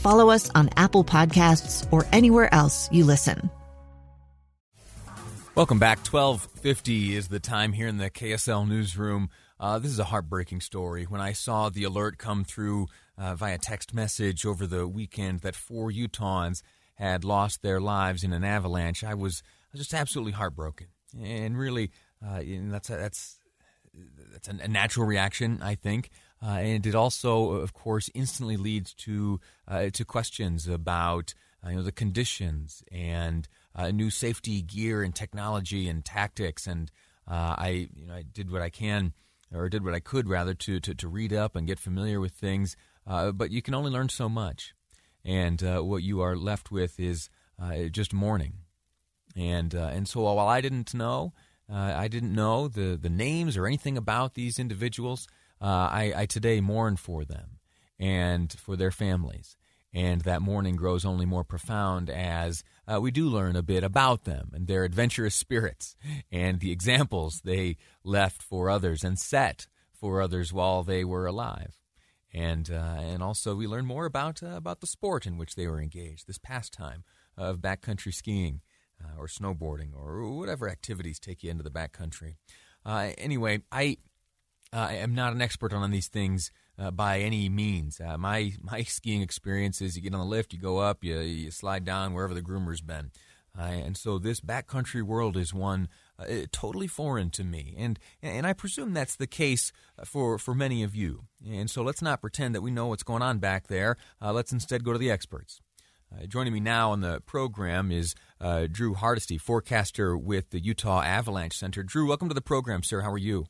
follow us on Apple Podcasts, or anywhere else you listen. Welcome back. 1250 is the time here in the KSL newsroom. Uh, this is a heartbreaking story. When I saw the alert come through uh, via text message over the weekend that four Utahns had lost their lives in an avalanche, I was, I was just absolutely heartbroken. And really, uh, that's a, that's that's a natural reaction, I think. Uh, and it also, of course, instantly leads to uh, to questions about uh, you know the conditions and uh, new safety gear and technology and tactics. And uh, I you know I did what I can or did what I could rather to to, to read up and get familiar with things. Uh, but you can only learn so much, and what you are left with is just mourning. And and so while I didn't know. I didn't know the, the names or anything about these individuals uh, I, I today mourn for them and for their families. And that mourning grows only more profound as uh, we do learn a bit about them and their adventurous spirits and the examples they left for others and set for others while they were alive. And, uh, and also, we learn more about, uh, about the sport in which they were engaged, this pastime of backcountry skiing uh, or snowboarding or whatever activities take you into the backcountry. Uh, anyway, I, I am not an expert on these things uh, by any means. Uh, my my skiing experience is you get on the lift, you go up, you, you slide down wherever the groomer's been. Uh, and so this backcountry world is one uh, totally foreign to me, and and I presume that's the case for for many of you. And so let's not pretend that we know what's going on back there. Uh, let's instead go to the experts. joining me now on the program is Drew Hardesty, forecaster with the Utah Avalanche Center. Drew, welcome to the program, sir. How are you?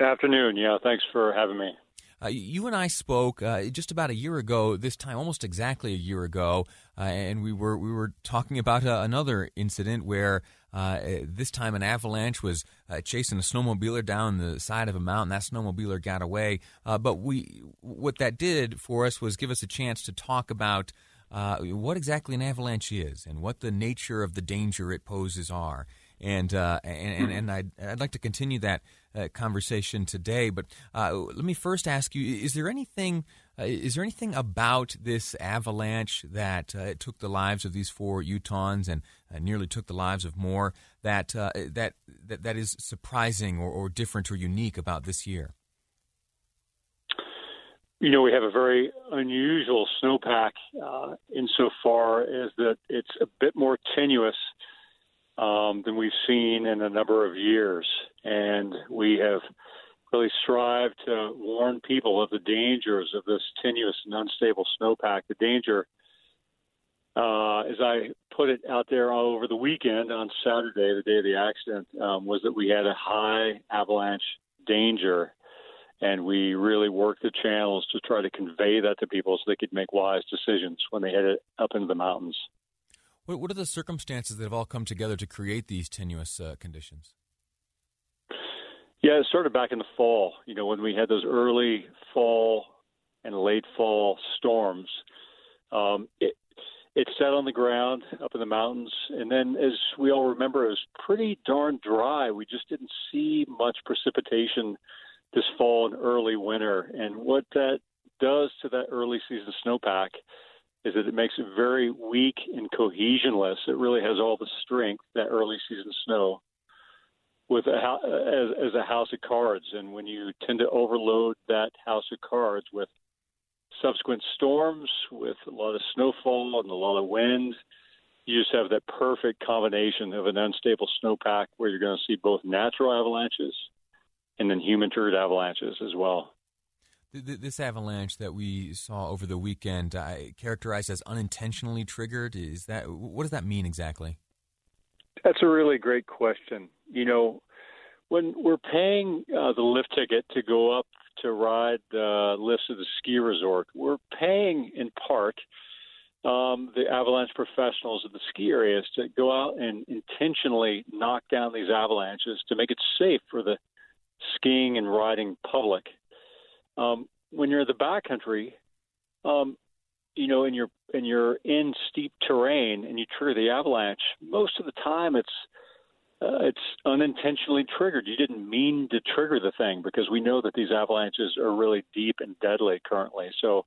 Afternoon. Yeah, thanks for having me. Uh, you and I spoke uh, just about a year ago. This time, almost exactly a year ago, uh, and we were we were talking about uh, another incident where uh, this time an avalanche was uh, chasing a snowmobiler down the side of a mountain. That snowmobiler got away, but we what that did for us was give us a chance to talk about. what exactly an avalanche is and what the nature of the danger it poses are, and and, and, and I'd, I'd like to continue that uh, conversation today. But uh, let me first ask you: Is there anything? Uh, is there anything about this avalanche that uh, took the lives of these four Utahns and uh, nearly took the lives of more that uh, that, that that is surprising or, or different or unique about this year? You know, we have a very unusual snowpack uh, insofar as that it's a bit more tenuous um, than we've seen in a number of years. And we have really strived to warn people of the dangers of this tenuous and unstable snowpack. The danger, uh, as I put it out there over the weekend on Saturday, the day of the accident, um, was that we had a high avalanche danger. And we really worked the channels to try to convey that to people so they could make wise decisions when they headed up into the mountains. What, are the circumstances that have all come together to create these tenuous uh, conditions? Yeah, it started back in the fall. You know, when we had those early fall and late fall storms, um, it it sat on the ground up in the mountains, and then, as we all remember, it was pretty darn dry. We just didn't see much precipitation this fall and early winter, and what that does to that early season snowpack is that it makes it very weak and cohesionless. It really has all the strength that early season snow with a, as, as a house of cards. And when you tend to overload that house of cards with subsequent storms, with a lot of snowfall and a lot of wind, you just have that perfect combination of an unstable snowpack where you're going to see both natural avalanches and then human triggered avalanches as well. This avalanche that we saw over the weekend, characterized as unintentionally triggered, is that what does that mean exactly? That's a really great question. You know, when we're paying uh, the lift ticket to go up to ride the lifts of the ski resort, we're paying in part um, the avalanche professionals of the ski areas to go out and intentionally knock down these avalanches to make it safe for the skiing and riding public. Um, when you're in the backcountry, um, you know, and you're and you're in steep terrain and you trigger the avalanche, most of the time it's uh, it's unintentionally triggered. You didn't mean to trigger the thing because we know that these avalanches are really deep and deadly currently. So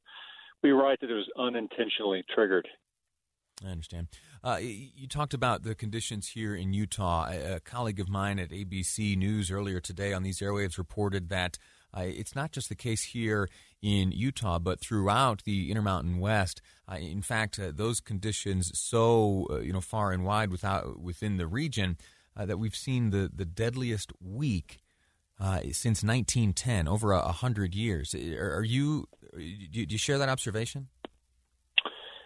we write that it was unintentionally triggered. I understand. Uh, you talked about the conditions here in Utah. A, a, colleague of mine at ABC News earlier today on these airwaves reported that uh, it's not just the case here in Utah, but throughout the Intermountain West. Uh, in fact, uh, those conditions so uh, you know far and wide without within the region uh, that we've seen the the deadliest week uh, since 1910, over a hundred years. Are, you do you share that observation?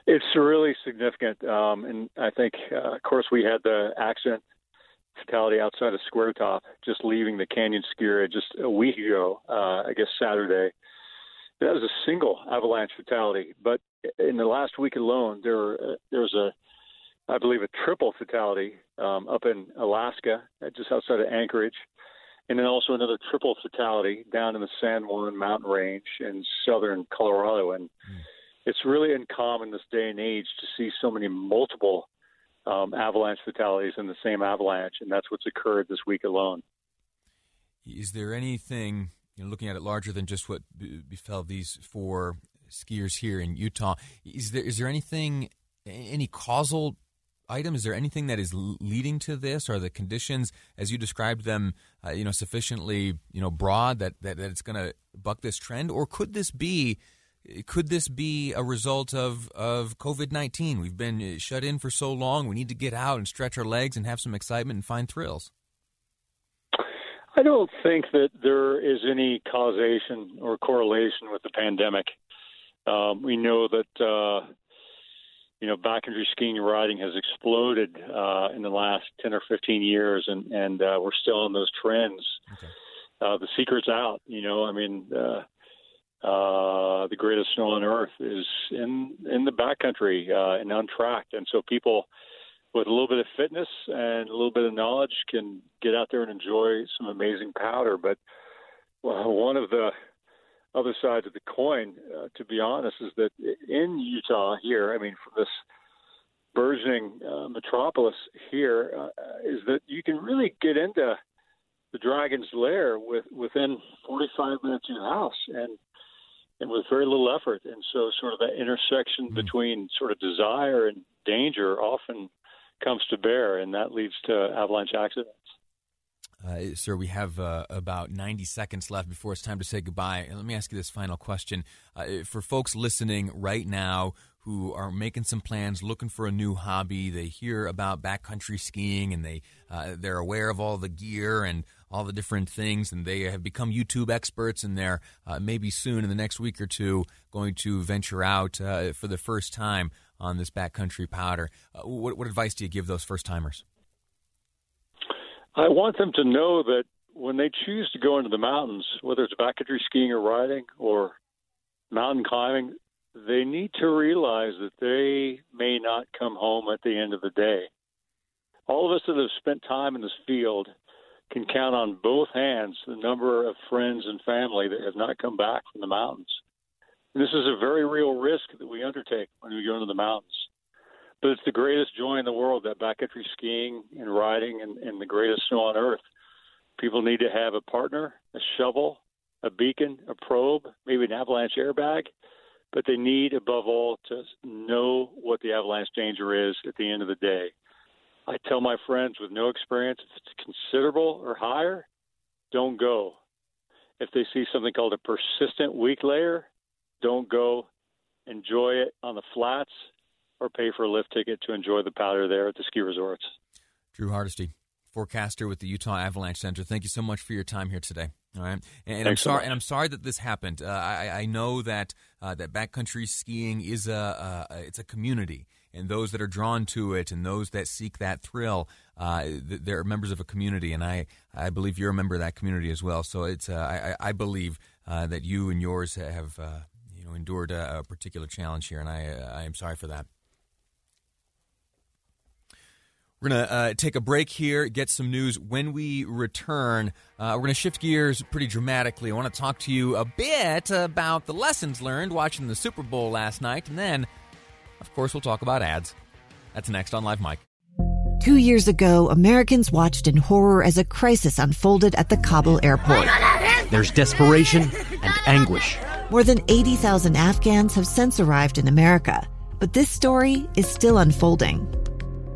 It's really significant, um, and I think, of course, we had the accident fatality outside of Square Top, just leaving the Canyon ski area just a week ago. Uh, I guess Saturday. That was a single avalanche fatality, but in the last week alone, there uh, there was a, I believe, a triple fatality um, up in Alaska, just outside of Anchorage and then also another triple fatality down in the San Juan mountain range in southern Colorado. And mm. it's really uncommon this day and age to see so many multiple um, avalanche fatalities in the same avalanche, and that's what's occurred this week alone. Is there anything, you know, looking at it larger than just what befell these four skiers here in Utah? Is there is there anything, any causal item? Is there anything that is leading to this? Are the conditions, as you described them, uh, you know, sufficiently you know broad that that, that it's going to buck this trend, or could this be? Could this be a result of, of COVID 19? We've been uh, shut in for so long. We need to get out and stretch our legs and have some excitement and find thrills. I don't think that there is any causation or correlation with the pandemic. Um, we know that uh, you know, backcountry skiing and riding has exploded uh, in the last 10 or 15 years, and, and uh, we're still in those trends. Okay. Uh, the secret's out, you know, I mean, uh, the greatest snow on earth is in, in the backcountry uh, and untracked. And so people with a little bit of fitness and a little bit of knowledge can get out there and enjoy some amazing powder. But well, one of the other sides of the coin, uh, to be honest, is that in Utah here, I mean, from this burgeoning uh, metropolis here, uh, is that you can really get into the dragon's lair with within 45 minutes of your house, and and with very little effort. And so, sort of that intersection mm-hmm. between sort of desire and danger often comes to bear, and that leads to avalanche accidents. Uh, sir, we have uh, about 90 seconds left before it's time to say goodbye. let me ask you this final question. Uh, for folks listening right now who are making some plans, looking for a new hobby, they hear about backcountry skiing and they, uh, they're aware of all the gear and all the different things, and they have become YouTube experts, and they're uh, maybe soon in the next week or two going to venture out uh, for the first time on this backcountry powder. What, what advice do you give those first timers? I want them to know that when they choose to go into the mountains, whether it's backcountry skiing or riding or mountain climbing, they need to realize that they may not come home at the end of the day. All of us that have spent time in this field can count on both hands the number of friends and family that have not come back from the mountains. And this is a very real risk that we undertake when we go into the mountains but it's the greatest joy in the world that backcountry skiing and riding and, and the greatest snow on earth. People need to have a partner, a shovel, a beacon, a probe, maybe an avalanche airbag, but they need above all to know what the avalanche danger is at the end of the day. I tell my friends with no experience if it's considerable or higher, don't go. If they see something called a persistent weak layer, don't go. Enjoy it on the flats or pay for a lift ticket to enjoy the powder there at the ski resorts. Drew Hardesty, forecaster with the Utah Avalanche Center. Thank you so much for your time here today. All right, and, and I'm sorry, and I'm sorry that this happened. Uh, I, I, know that uh, that backcountry skiing is a, a, it's a community, and those that are drawn to it, and those that seek that thrill, uh, they're members of a community, and I I believe you're a member of that community as well. So it's uh, I, I believe uh, that you and yours have uh, you know endured a, a, particular challenge here, and I I am sorry for that. We're going to uh, take a break here, get some news. When we return, uh, we're going to shift gears pretty dramatically. I want to talk to you a bit about the lessons learned watching the Super Bowl last night. And then, of course, we'll talk about ads. That's next on Live Mic. Two years ago, Americans watched in horror as a crisis unfolded at the Kabul airport. There's desperation and anguish. More than 80,000 Afghans have since arrived in America, but this story is still unfolding.